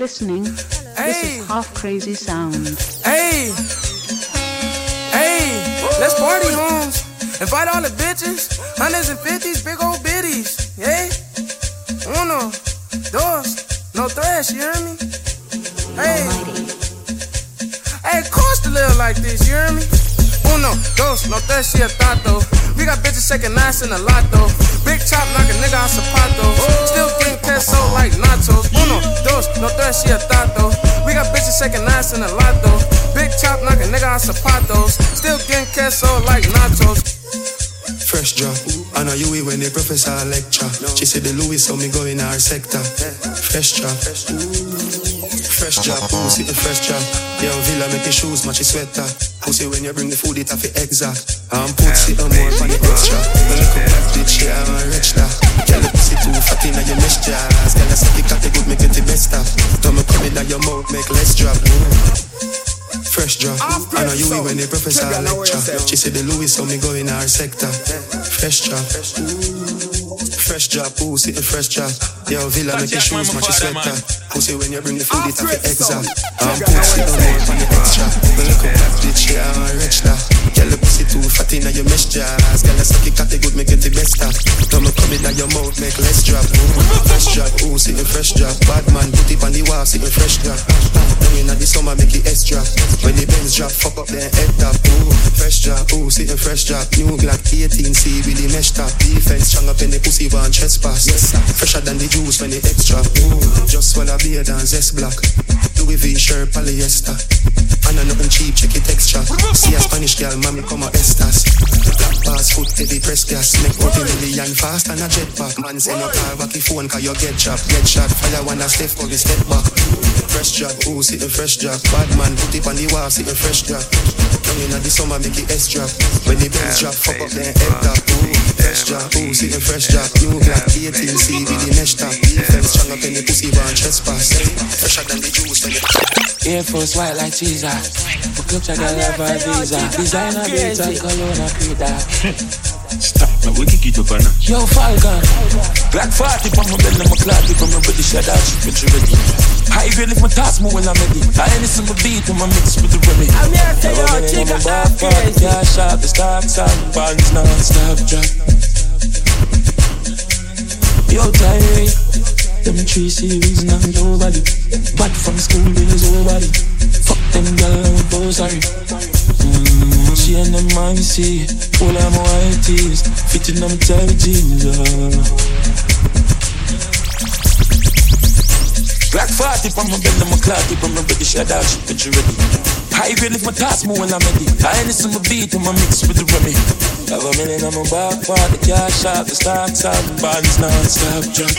listening. This is Half Crazy Sound. Hey, hey, let's party, homes. Invite all the bitches, hundreds and fifties, big old biddies. Hey, uno, dos, no thrash, you hear me? Hey, hey, cost to live like this, you hear me? Uno, dos, no tres, y a tato. We got bitches shaking ass in the lot though. Big chop knock a nigga out zapatos. Still getting queso like nachos. Uno, dos, no tres, y a tato. We got bitches shaking ass in the lot though. Big chop knock a nigga out zapatos. Still getting queso like nachos. Fresh drop. I know you when the professor lecture. She said the Louis so me go in our sector. Fresh drop. Fresh drop, pussy the fresh drop. Yo, Villa make your shoes match your sweater. Pussy when you bring the food it have it exact. I'm pussy a more for the extra. When you come back bitch, yeah I'm a rich da. Girl, the pussy too fat in your mesh jars. Girl, I suck it got the good make it the best stuff. Don't me come in your mouth make less drop. Fresh drop. I know you when the professor lecture. She said the Louis so me go in our sector. Fresh drop. Fresh drop, pussy the fresh drop. Yo, Villa make your shoes match your sweater. Pussy when you bring the food it have it exact. I'm pussy don't for the extra. You come back bitch, yeah I'm a rich da. Girl, the pussy too fat in your mesh jars. Girl, I suck it got the good make it the best stuff. Don't me come in your mouth make less drop. Mm. Fresh drop, ooh, sitting fresh drop. Bad man, put it on the wall, sitting fresh drop. Then in the summer make it S drop. When the Benz drop, fuck up then head top. Ooh, fresh drop, ooh, sitting fresh drop. New Glock 18C with the mesh top. Defense strong up in the pussy one trespass. Fresher than the juice when the extra. Ooh, just swallow beer and zest block. Louis V shirt polyester. I know nothing cheap, check it texture. See a Spanish girl, mommy come a Estas. Black pass, foot heavy press gas. Make 40 million fast and a jetpack. Man say no car back if phone cause you get chopped. Get shot, fire one a step for the step back. Fresh job, ooh, sitting fresh job. Bad man, put it on the wall, sitting fresh job. Come in at the summer, make it S drop. When the bells drop, fuck up then head top. Ooh, fresh job, ooh, sitting fresh job. New Glock 18C with the mesh top. Defense strong up in the pussy van trespass. Fresher than the juice when the Air Force white like cheese. For club check I love a visa. Designer beats and cologne a creator. Stop, man, we kick it up now. Yo, Falcon. Black 40 from my belly, my clock, from my body, shut out, shit, bitch, ready. High grade if my task move when I'm ready. I ain't listen to beat when I mix with the remy. I'm here to tell you, Never chica, been in I'm my back, crazy. yeah, sharp, the stocks and bonds non-stop drop. Yo, Tyree, them three series now nobody. Back from school days, nobody. Fuck them girl, I'm both sorry. Mm, she and them mind see, all I'm white tees, fitting them tight jeans. Black 40 from my belly, my clock, from my ready, shut out, shit, bitch, you ready. Grade if my task move when I'm ready. I ain't listen to beat when I mix with the remy. Have a million on my back, part the cash out, the stocks out, the bonds non-stop drop.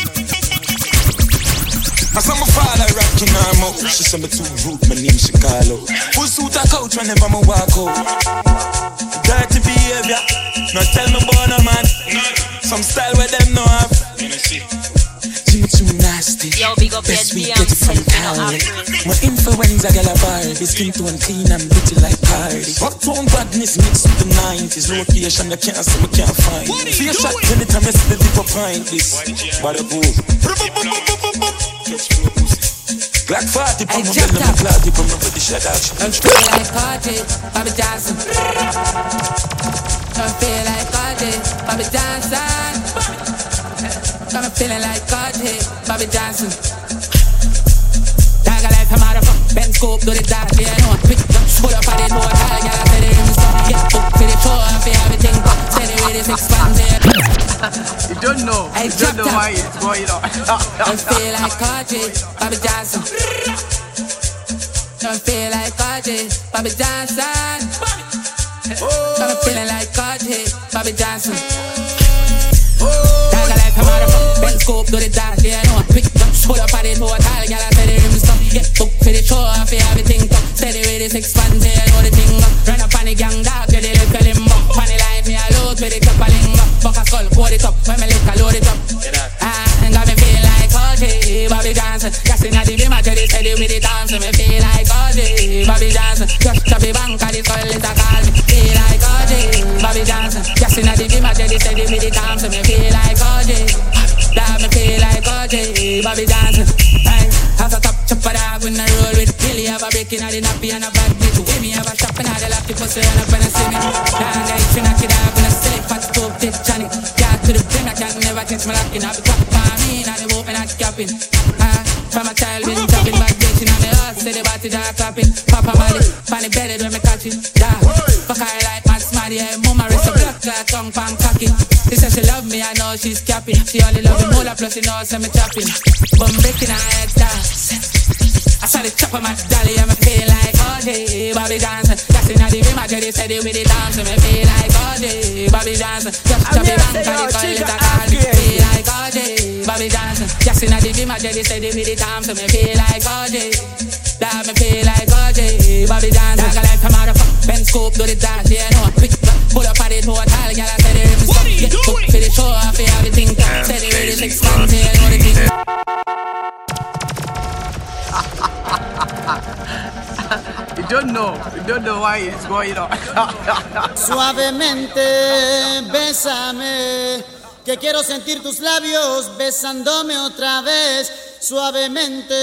I saw my father rocking her mouth. She said me too rude, my name Chicago. Full suit a couch whenever me walk out. Dirty behavior, no tell me about no man. Some style where them no have. Too, too nasty. Yo, big up Best we get it from Beyonce, Cali. My influenza gal a Barbie, skin tone clean and pretty like party. Uptown badness mixed with the 90s. Location you can't see, we can't find. Fear shot anytime you see the dip up pint this. Bada boom. Black 40 from my belly, my cloud, dip on my body, shut out. Don't feel like Cardi, Bobby Johnson. Don't feel like Cardi, Bobby Johnson. I'm feeling like Cardi, Bobby Johnson. Dog like a motherfucker, Ben Scoop, do the dog, yeah, no, quick, put up on the board, all I got said it in the get book for the I feel everything, steady with this expanded. You don't know. Hey, You don't know why it's going on. Feel like Cardi, Bobby Johnson. Don't feel like Cardi, Bobby Johnson. Oh. I'm feeling like Cardi, Bobby Johnson. Dog like a motherfucker, Ben Scoop, do the dog, yeah, no, quick, put up on the tour, all I said it in the stuff, get for the tour, I feel everything, top, steady with this expand, yeah, know the thing, up. run up on the gang, dog, get the little limbo, on the line, me a load with the top of lingo, fuck a skull, pour it up, when me lick a load it up, ah, and got me feel like okay, Bobby Johnson, gassing at the beam, I tell it steady with the dance, me feel like okay, Bobby Johnson, just chop the bank, and the skull is a call, feel like okay, Bobby Johnson, gassing at the beam, I tell it steady with the dance, me okay, Bobby Johnson, aye, As a top chopper dog when I roll with Billy, have a breaking out the nappy and a bad bitch. Give me have a shop and all the lucky pussy and when I see me. Down there, if you knock it out, when I say fat scope, take Johnny. Got to the brim, I can never catch me locking. I'll be top on me, now they open and capping. Ah, from a child, been chopping back, bitch, and I'm the horse, say the body dog clapping. Papa Molly, funny belly when me catch it. Her like mad smart, yeah, mama rest a black like tongue pan cocky. She says she love me, I know she's capping. She only love me more, plus she knows I'm chopping. But I'm breaking her head down. I saw the of my dolly and me feel like all day Bobby Johnson That's in the room, I tell you steady with the dance And me feel like all day Bobby Johnson Just chop it back and the call it call Me feel like all day Bobby Johnson Just in the room, I tell you steady with the dance And me feel like all day That me feel like all day Bobby Johnson Dog like a motherfucker Ben Scope do the dance, yeah, no Quick, pull up on the total Girl, I said it What are you doing? For the show, I feel everything Steady with the six months, yeah, know the thing you don't know. You don't know why it's going on. Suavemente, bésame. Que quiero sentir tus labios besándome otra vez. Suavemente,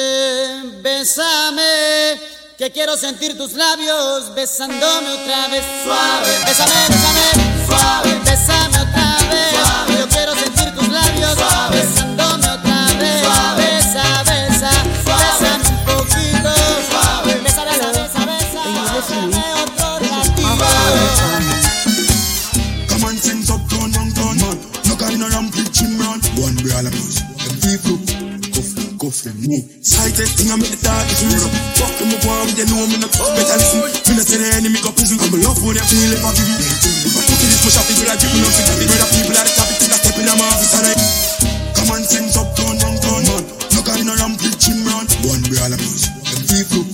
bésame. Que quiero sentir tus labios besándome otra vez. Suave, bésame, bésame. Suave, bésame otra vez. Suave. Sighted thing, I make the dark is real. Fuck them up, one, you know me not better listen. Me not tell the enemy go prison. I'm love when you feel it, I give you. If I put it this much, I feel like giving up. Forget the brother people at the top, it's like stepping on my office and I. Come on, things up, turn, down, turn, man. No kind of ramp, pitching round. One way all of us. Them people,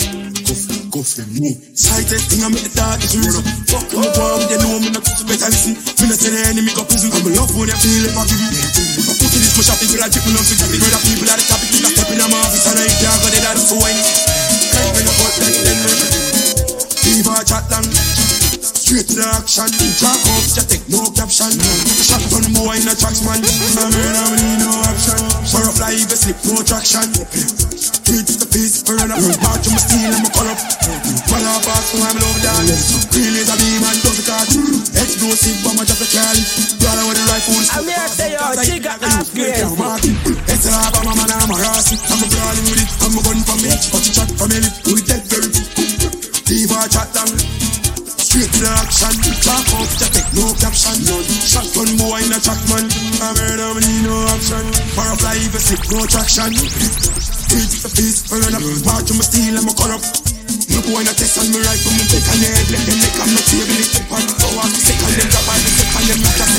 cuff, cuff them, no. Sighted thing, I make the dark is real. Fuck them up, one, you know me not better listen. Me not tell the enemy go prison. I'm love when you feel it, I give you. Put it this much, I feel like giving up. Forget the brother people at the top, it's like stepping on my office and I. Can't go there, that's for wine. Can't bring up out like them. Leave our chat. Straight to the action. Talk up, just take no caption. Shotgun boy in the tracks, man. I'm in, I'm in, no option. For a fly, if you slip, no traction. To the face, burn up. Mark to my steel, I'm a call up. Fall off fast, so I'm love down. Green is a beam and does the card. Explosive, bomb, I just a call. Brother with the rifles. I'm here to say, yo, Chica, ask crazy. It's a lava, mama, I'm a rassy. I'm a brawling with it, I'm a gun for me. But you chat for me, we dead very Leave our chat down. The action. Talk up, just take no caption. Shotgun boy in a track man. I'm heard of need no action. For a fly, if you slip, no traction. To the face, burn up. March on my steel, I'm a corrupt. No boy in a test on me right from me take a head. Let them make on the table, it take one. Go off the second, them drop on the second, them not just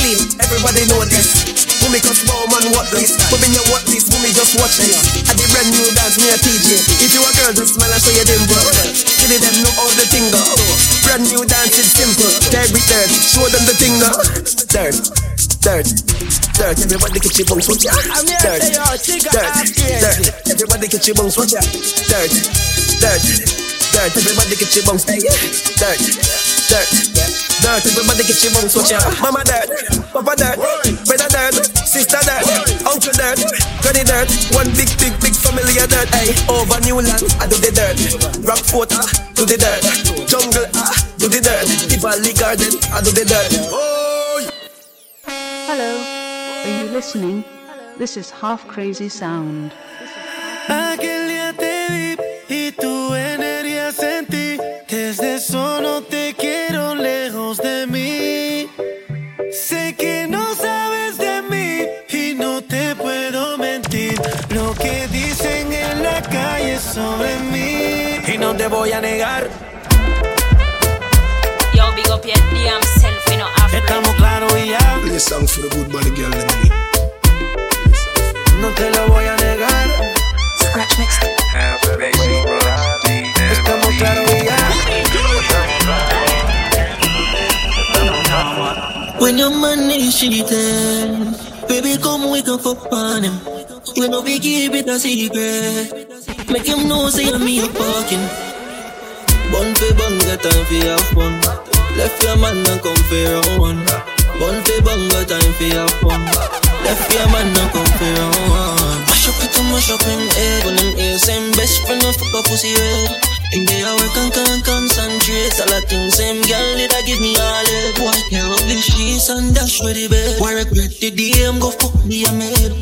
clean. Everybody know this. Women cause wow man what this Women you what this, women just watch this. I the brand new dance me a TJ If you a girl just smile and show your dimple. Give them know how the thing go. Brand new dance it's simple. With dirt, show them the thing go Dirt, dirt, dirt Everybody get your bones, watch ya. Dirt, dirt, dirt Everybody get your bones, watch ya. Dirt, dirt, dirt Everybody get your bones, hey Dirt, dirt, dirt. Everybody get your bones, watch ya Mama dirt, papa dirt Brother dirt, sister dirt Uncle dirt, granny dirt. One big, big, big family of dirt. Hey, over new land, I do the dirt. Rock fort, ah, do the dirt. Jungle, ah, do the dirt. The valley garden, I do the dirt. Hello, are you listening? This is Half Crazy Sound. No te voy a negar, Yo, big up your damn self, you know, Africa. estamos claros y ya. Play a song for the good body girl, let me. No te lo voy a negar. Scratch next. Estamos claros y ya. When your man is cheating, baby, come we can fuck on him. We know we keep it a secret. Make him know say me a fucking. Bun for bun, get time for have fun. Left your man and come for round one. Bun fi bunga time for your fun. Left your man and come for round one. Mash up it and mash up him head. When him ear same best friend of fuck a pussy red. Him day I work and can concentrate. All the things same girl did I give me all it. Boy, tear up the sheets and dash with the bed. Why regret the day I'm go fuck me a maid.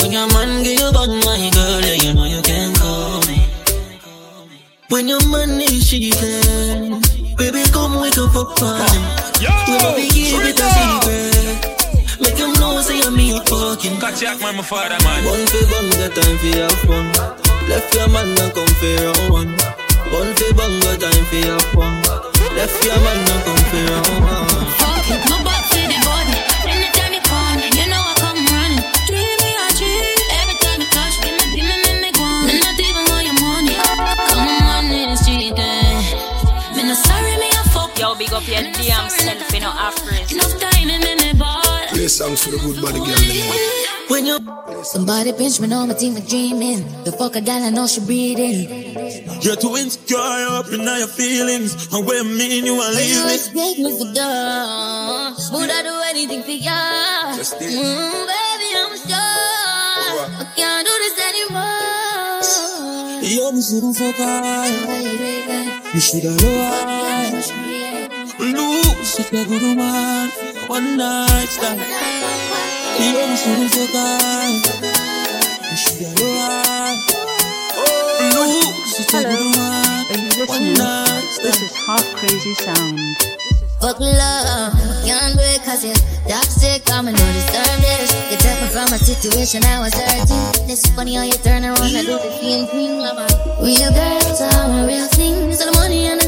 When your man give you bad, my girl, yeah, you know you can. When your man is cheating, baby, come wake up up on him. We love to give it a secret. Make him know say I'm me a fucking. Catch Jack, man, my father, man. One for bunga time for your fun. Left your man and come for round one. One for bunga time for your fun. Left your man and come for round one. Fuck it, my Yo, big up your damn self, you know, Afris. Enough time in me, me ball. Play songs for the good body girl. When you Somebody pinch me on my team with dreaming. The fuck a gal, I know she breathing. You're too insecure up in all your feelings. And what you mean you are You leaving? expect me for girl. Would I do anything for ya? Just did. Mm, baby, I'm sure. I can't do this anymore. Yo, me shouldn't fuck her. You shoulda love fuck her. You shoulda love her. Lose such a good woman. Are you listening? This is Half Crazy Sound. Fuck love, do it cause you're toxic. I'm gonna deserve this. You me from a situation I was hurting. It's funny how you turn around and do the thing, lover. Real girls are real things. So the money and the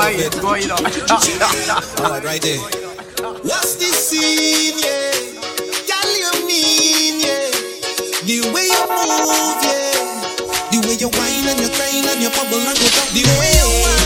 why it's going on. Alright, right there. What's this scene, yeah? Girl, you mean, yeah? The way you move, yeah. The way you whine and you crying and you bubble and you talk. The way you whine,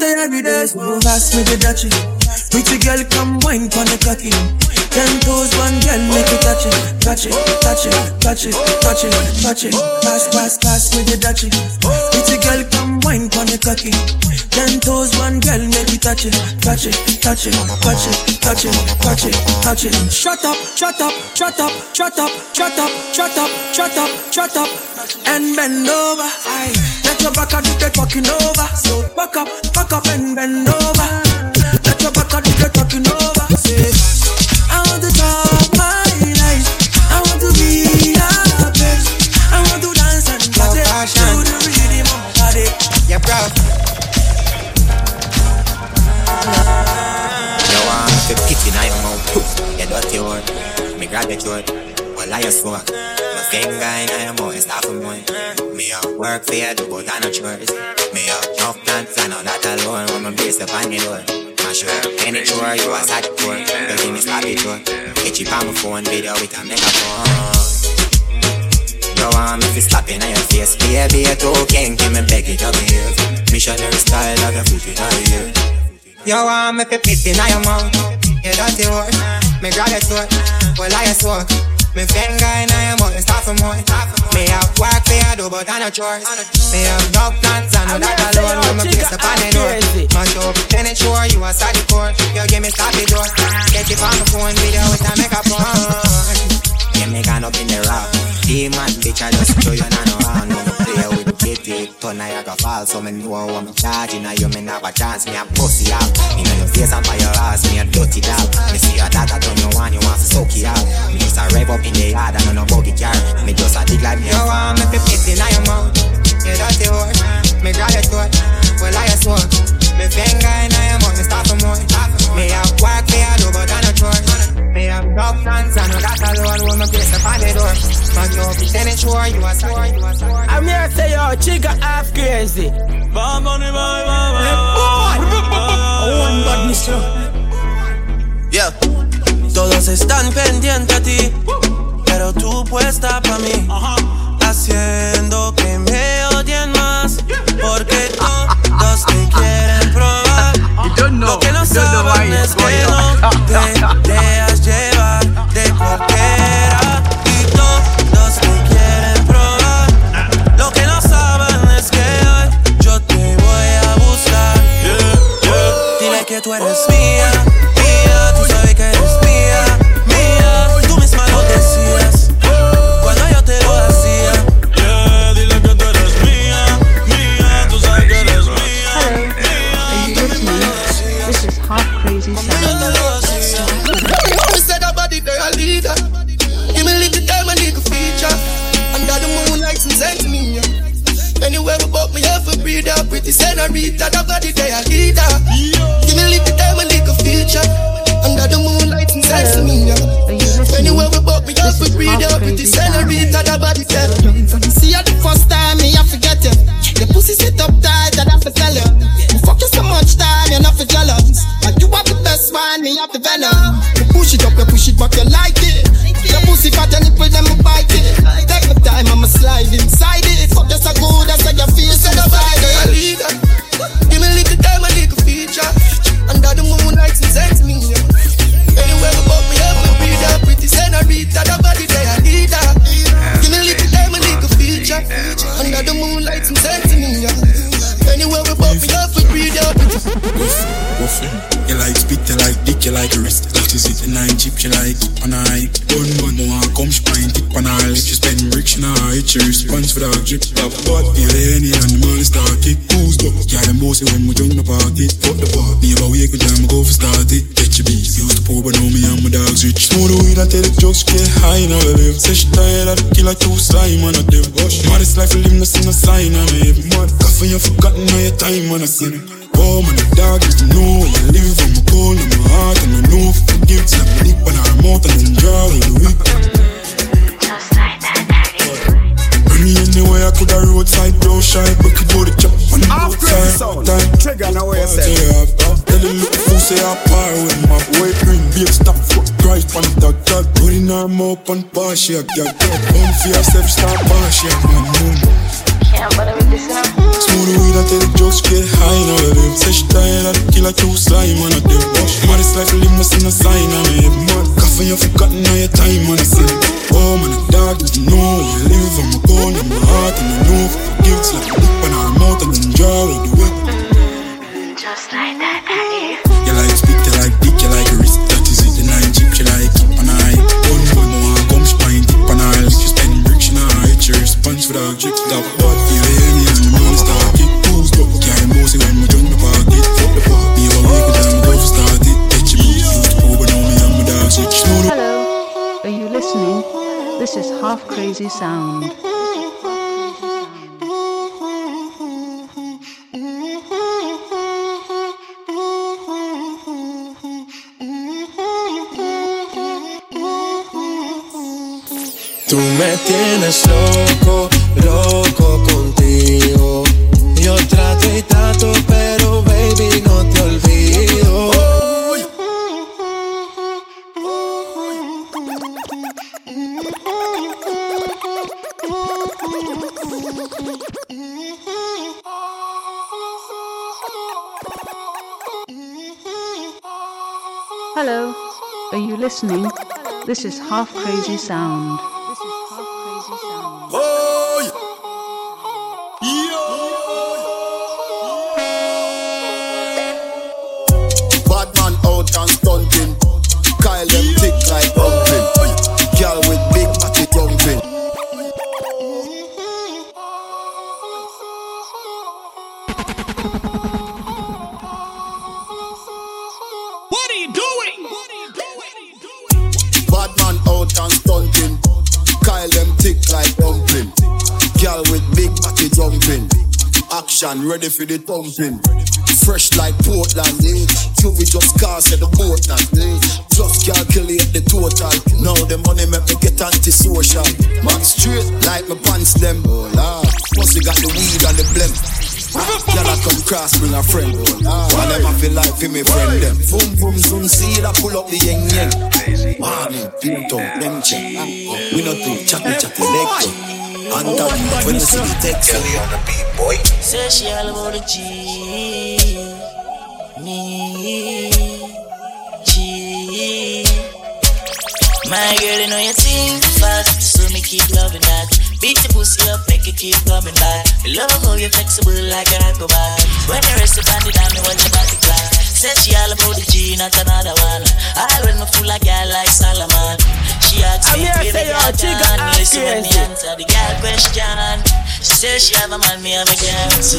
wanna every day. So pass me the dutchie. Pretty girl, come wine pon the cocky. Ten toes, one girl, make it touch it, touch it, touch it, touch it, touch it, touch it. Pass, pass, pass me the dutchie. Pretty girl, come wine pon the cocky. Ten toes, one girl, make it touch it, touch it, touch it, touch it, touch it, touch it, touch it. Shut up, shut up, shut up, shut up, shut up, shut up, shut up, shut up, and bend over. Aye. Let your back do the talking over. So back up, back up and bend over. Let your back do the talking over. Say, I want to talk my life. I want to be happy. I want to dance and party. Do the rhythm of my body. Yeah, bro. You want to pity now your mouth You dirty word Me grab your throat Well, I just finger in your mouth It's not for money Me up work for you but I no chores Me up enough plans I know that alone When my base up on your door. My sure Any chore You a sad core You give me sloppy chore Get you on my phone Video with a megaphone. You want me to slap in your face Baby, you too kinky, me beg you to behave. Missionary style, I got foot in your ear. You want me to pit in your mouth You dirty word Me grab your throat Well, I just walk Me finger in your mouth and start for more Me have work for you do, but I no chores Me have no plans, I know that alone When me place upon the door. Mash up, then it's sure you a side core You give me stop the door. Get it on the phone video with a makeup on yeah, me gone up in the rock. Demon bitch, I just show you nah no hand. No play the kitty. Turn Niagara Falls, so me know how I'm charging. Now you me have a chance. Me a pussy out. Me know your face and by your ass. Me a dirty dog. Me see your dad, I don't know one. You want to soak you out. Me just a rev up in the yard. I know no buggy car. Me yo, chica half crazy. Yeah. Todos están pendientes a ti, pero tú puesta pa' mí, haciendo que me odien más, porque todos te quieren probar. Lo que no saben es que no te dejas Under the moonlight some sense me. yeah. Anywhere we walk, me have a breather. Woof, eh. You like spit, you like dick, you like wrist. That is it, the nine chip, you like on a hike. Bun bun, no one come, she pint it on her lip. She spend she nah hit your response for that drip. Top but feel any and the man start it. Who's up? Yeah, them bossy eh, when we join the party. Fuck the bar, never wake with them, go for start it. Your beats, used to poor, but know me and my dogs rich. Know the weed, I tell the jokes, get high all the live. Say she tired of the killer, two slime on a dev. Modest life, live, no see no sign on me. Mud coffee, you forgotten all your time on a sin. Oh man, the dog is to know where you live. I'm a cold in my heart, and I know I forgive. Slap my lip on her mouth and then draw with the whip. Run me anywhere, I could have roadside, bro, shy, but could go to chop. When half crazy sound, trigger now where you say. Tell him look who say I par with my boy green be a stop for Christ pan tag tag. Putting arm up on bar get. yeah yeah. fear, for start, stop bar shake, man. Can't bother with this now. Smooth weed, I tell jokes, get high now. Let him say she tired, I kill her too slime, man. I tell watch, man, it's like a limo, see no sign on me. Mad coffee, you forgotten all your time, on I say, oh man, the dog, you know, you live, I'm a bone, I'm heart, and I know, gives like Crazy Sound. Tú me tienes loco This is Half Crazy Sound. Action ready for the thumping. Fresh like Portland, eh? Till we just cast at the boat and eh? Just calculate the total. Now the money make me get antisocial. Man straight like my pants them. Oh lord. Plus we got the weed and the blem. Girl I come cross bring a friend. Oh lord. And them I feel like for me friend them. Boom boom zoom see that pull up the yeng yeng. Morning, Pluto, them check. We not do chatty chatty leg. And that when you see the text. Kelly on the beat, boy. Say she all about the G. Me. G. My girl, you know your thing fast, so me keep loving that. Beat your pussy up, make it keep coming back. I love how you're flexible like an acrobat. When you rest upon the down, me watch your body clap. Said she all about the G, not another one. I when me fool like girl like Solomon. She asked I'm me, here baby, say, yo, girl, chica, John. Listen when me answer the girl question. She said she have a man, me have a girl too.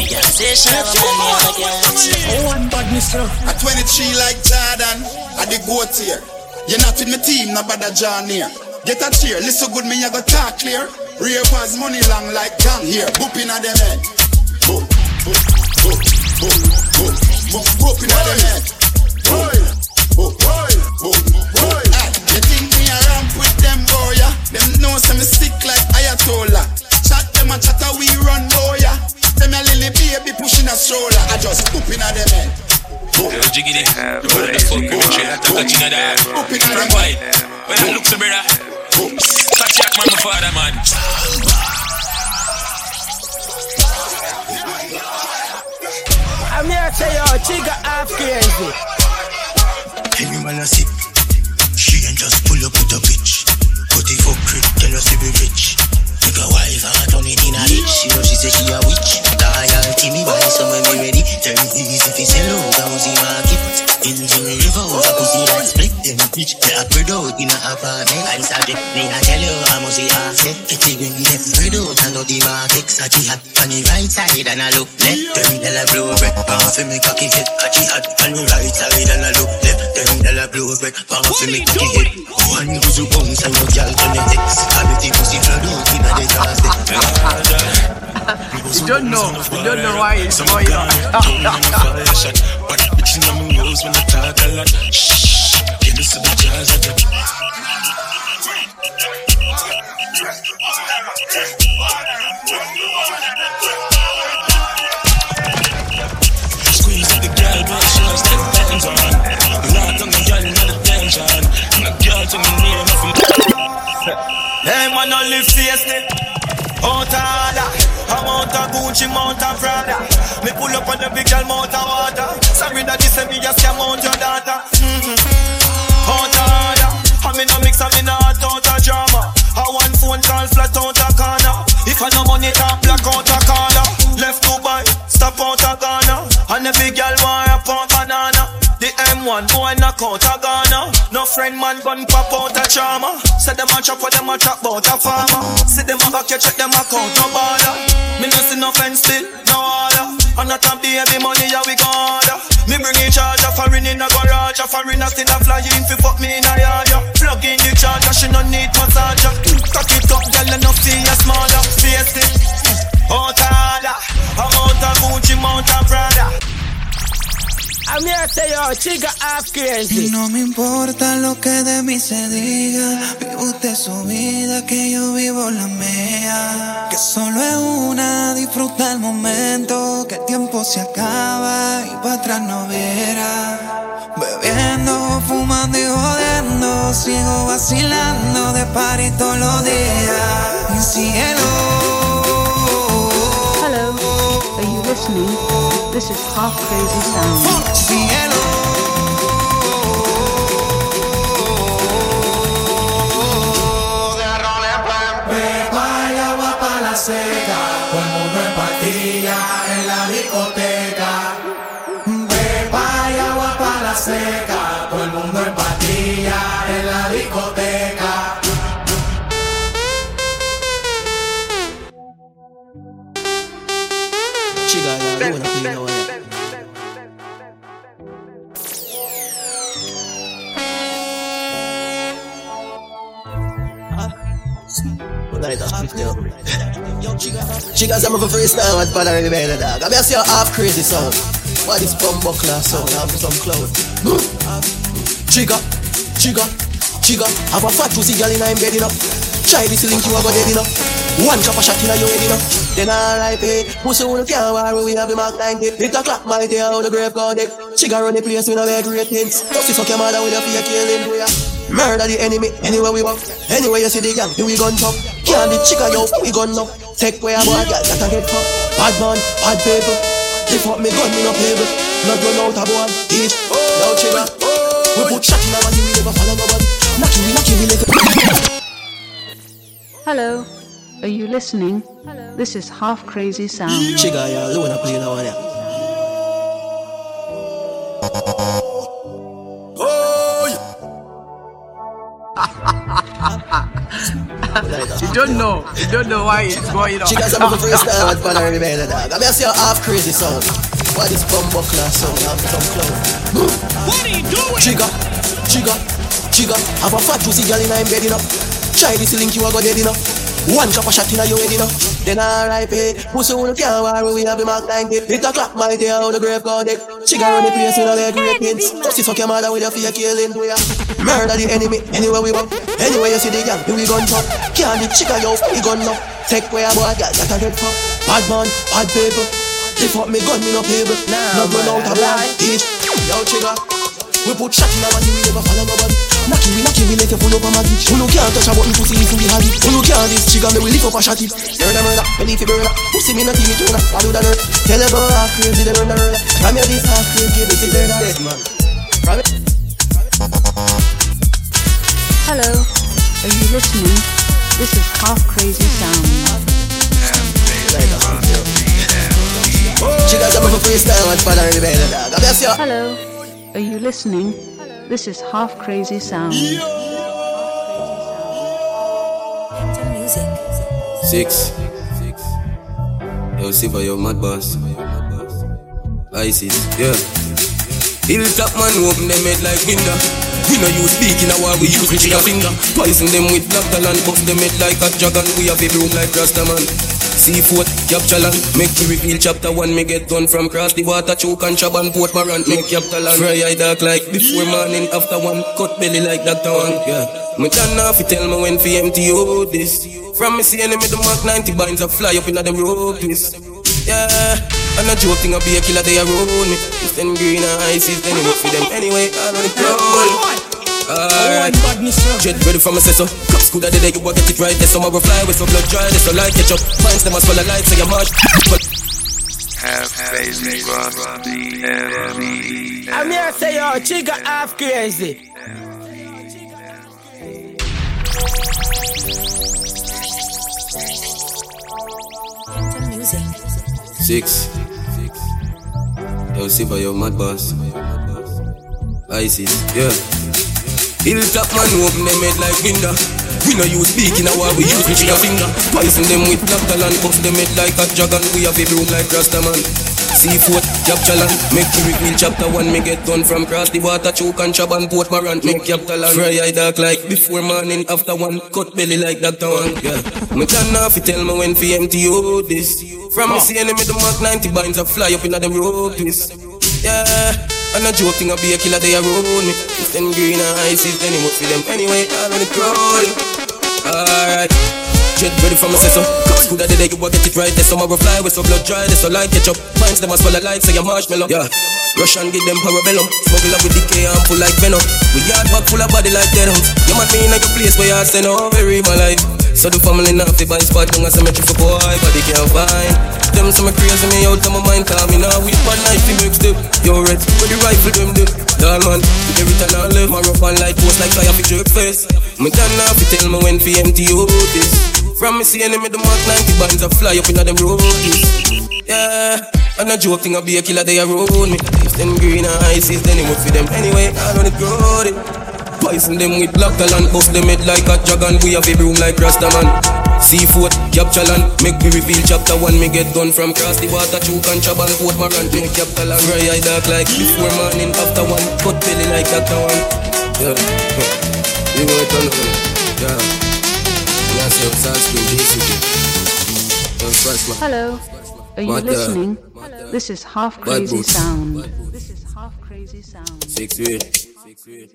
The girl say she have a man, me have a girl too. Oh, one badness, sir. At 23 like Jordan, I the goat here. You're not with my team, no bother John here. Get a cheer, listen good, me I go talk clear. Real pass money long like gang here. Boop in a them head. Boop, boop, a boop, boop, boop. Ah, You think me a ramp with them yeah? Them know some me stick like Ayatollah. Chat them a chat a we run yeah? Them a lily baby pushing a stroller. I just boop in a them head. Yo, jiggity. What the fuck, we try to touch in that. From boy, when I look so brother. Catch yak man, my father man. To say, yo, chica half crazy. Any man a sip, she ain't just pull up with a bitch. Cut it for crib, tell us if we rich. Make a wife and turn it in a rich. You know she say she a witch. Loyalty me buy some when me ready. Turn things if it's out, I see market. Engine river, I pussy like split. Them bitch, they a spread out in a apartment. I'm started, me I tell you, I must see half eh, set. Get when them spread out, I know the market. I jihad on the right side and I look left. Them dollar blow red, bounce for me cocky head. I jihad on the right side and I look left. Them dollar blow red, bounce for me cocky head. One goes to bounce and your girl on the text. I bet the pussy flood out in a the Thursday. You don't know. You don't know why it's Some going gun, don't know my. But bitch in my nose when I talk a lot. Shh, get this to the jazz at the. To me name him. Hey man, I live fiercely. Out order. Amount of Gucci, mount of Prada. Me pull up on the big girl, mount of water. Sorry that this me just scam out your M1 boy knock out a Ghana. No friend man gun pop out a charmer. Say them a chop for them a chop out a farmer. See them a back you check them account no bother. Me no see no fence still, no order. And not a baby money yeah we order. Me bring in charge of foreign in a garage. A foreign a still a fly in fi fuck me in a yard. Plug in the charger, she no need massager. Cock it up, girl enough see a smaller. Face it, out of order. Amount of Gucci, mount of Prada. I'm here to say, yo, chica half crazy. Y no me importa lo que de mí se diga. Vive usted su vida, que yo vivo la mía. Que solo es una, disfruta el momento. Que el tiempo se acaba y para atrás no viera. Bebiendo, fumando y jodiendo. Sigo vacilando de party todos los días. Mi cielo. Hello, are you listening? This is Half Crazy Sound. Cielo. Beba y agua para la seca, todo el mundo en pastilla en la discoteca. Chicas, I'm a freestyle with Father in the bed, dog. I'm just your half crazy song. What is bumbo class song? I'm some cloud. Chica, chica, chica. Have a fat juicy girl in I'm bed enough. Try this link you a go dead enough. One a shot in a your head enough. Then eh. Pussy the car where we have the Mark 90. Hit a clock, my day on the grave card deck. Chica run the place with a bad ratings. Pussy suck your mother with a fear killing ya. Murder the enemy anywhere we walk. Anywhere you see the gang, we gun talk. Can't the chica yo, we gun up. Take where a boy girl that a get fucked. Bad man, bad people. They fuck me gun, me no pay bill. Blood run out a boy, each. Yo chica, we put shot in our body, we never follow nobody. Knocky, we knocky, we let it. Hello, are you listening? This is Half Crazy Sound. Chica, yeah, look when I play that one, yeah. You don't know. You don't know why it's going on. Chicas, I'm a freestyle with Father in the bed, dog. I'm just your half crazy song. What is bumbo class song? I'm some clown. What are you doing? Chica, chica, chica. Have a fat juicy girl in I'm bed enough. Try this link, you a go dead enough. One drop a shot in a your head enough. Then alright, pay. Pussy on the car where we have the Mark 90. Hit a clock, my day on the grave card deck. Chica run the place with a leg great pins. Pussy suck your mother with a fear killing to ya. Murder the enemy anywhere we walk. Anywhere you see the gang, here we gun talk. Can't the chica yo, we gun up. Take where a boy girl that a get fucked. Bad man, bad people. They fuck me gun, me no pay bill. Nah, Not run out man, of one lie. each. Yo chica. We put shot in our body, we never follow nobody. Knocky, we knocky, we let you pull up a maggie. Who no can't touch a button, pussy if we have it. Who no can't this chica, me we lift up a shotty. Murder, murder, me leave it burner. Pussy me not even tuna, I do that nerd. Tell her about half crazy, the murder, murder. Come here, this half crazy, this is murder. Dead man. Hello, are you listening? This is Half Crazy Sound. Chicas, I'm a freestyle and father in the bed, dog. I'm just your Hello, are you listening? This is Half Crazy Sound. Six. Yo, Siva, yo, mad boss. ISIS, yeah. Hilltop man, open them head like window. We no use speak in war, we use trigger finger. Poison them with black talent, box them head like a dragon. We have a room like Rastaman. Seafood, capture land, make me reveal chapter one. Me get done from cross the water, choke and chab and Port Morant. Make capture land, fry eye dark like before morning, after one, cut belly like that One. Yeah, me turn off, you tell me when for empty oh this. From me see enemy the mark 90 binds I fly up in the road twist. Yeah, and a joke thing I be a killer they around me. If them green and ice is then for them anyway. I know the problem. Alright, Jet ready for my so Cops good at the day, you will get it right There's some other fly with some blood dry There's some light catch up Finds them as full of light So you march Half crazy, rusty, enemy. I'm here to say, yo, Chica half crazy. Six. Yo, Siva, yo, mad boss. ISIS, yeah. Hilltop man open them head like window. We no use speaking war, we use which your finger. Poison them with black talent, bust them head like a dragon. We have a broom like Rastaman. Seafood, capture land, make the real chapter one. Me get done from cross the water, choke and chab and Port Morant. Make capital land, fry eye dark like before morning, after one, cut belly like Dr. One. Yeah, me can off you tell me when fi empty you this. From me see enemy the mark 90 binds a fly up in them road twist. Yeah. And a joke thing, I be a killer, they around me. If them green and ice then it for them anyway. I'm on the crowd. Alright. Jet ready for my so Cops at the day, you will get it right. There's some other fly with some blood dry. There's some light catch up. Finds them as well alive, say a marshmallow. Yeah. Rush and give them parabellum. Smuggle up with decay and full like venom. We yard back full of body like dead house. You man me in a place where you send very my life. So the family not fi buy spot down a cemetery for boy, but they can't find. Them some crazy me out of my mind, call me now. We one night fi make step. Yo red, where the rifle them do? Doll man, every time I live, my rough and light post like fire fi jerk face. Me can now fi tell me when fi empty you this. From me see enemy the mark 90 bands a fly up inna them roadies. Yeah, and a joke thing I be a killer they around me. If them green and ices, then it would for them anyway. I don't grow it. Poison them with black talent, bust them head like a dragon. We have a broom like Rastaman. Seafood, capture land, make me reveal chapter one. Me get done from cross the water, choke and chab and Port Morant. Make capital and fry eye dark like before morning, after one. Cut belly like Dr. One. Yeah, you know it on the Yeah, yes, up sunscreen, JCG. Hello. Are you the- uh, listening? This is Half Crazy. Sound. This is Half Crazy Sound. Six weird. Six weird.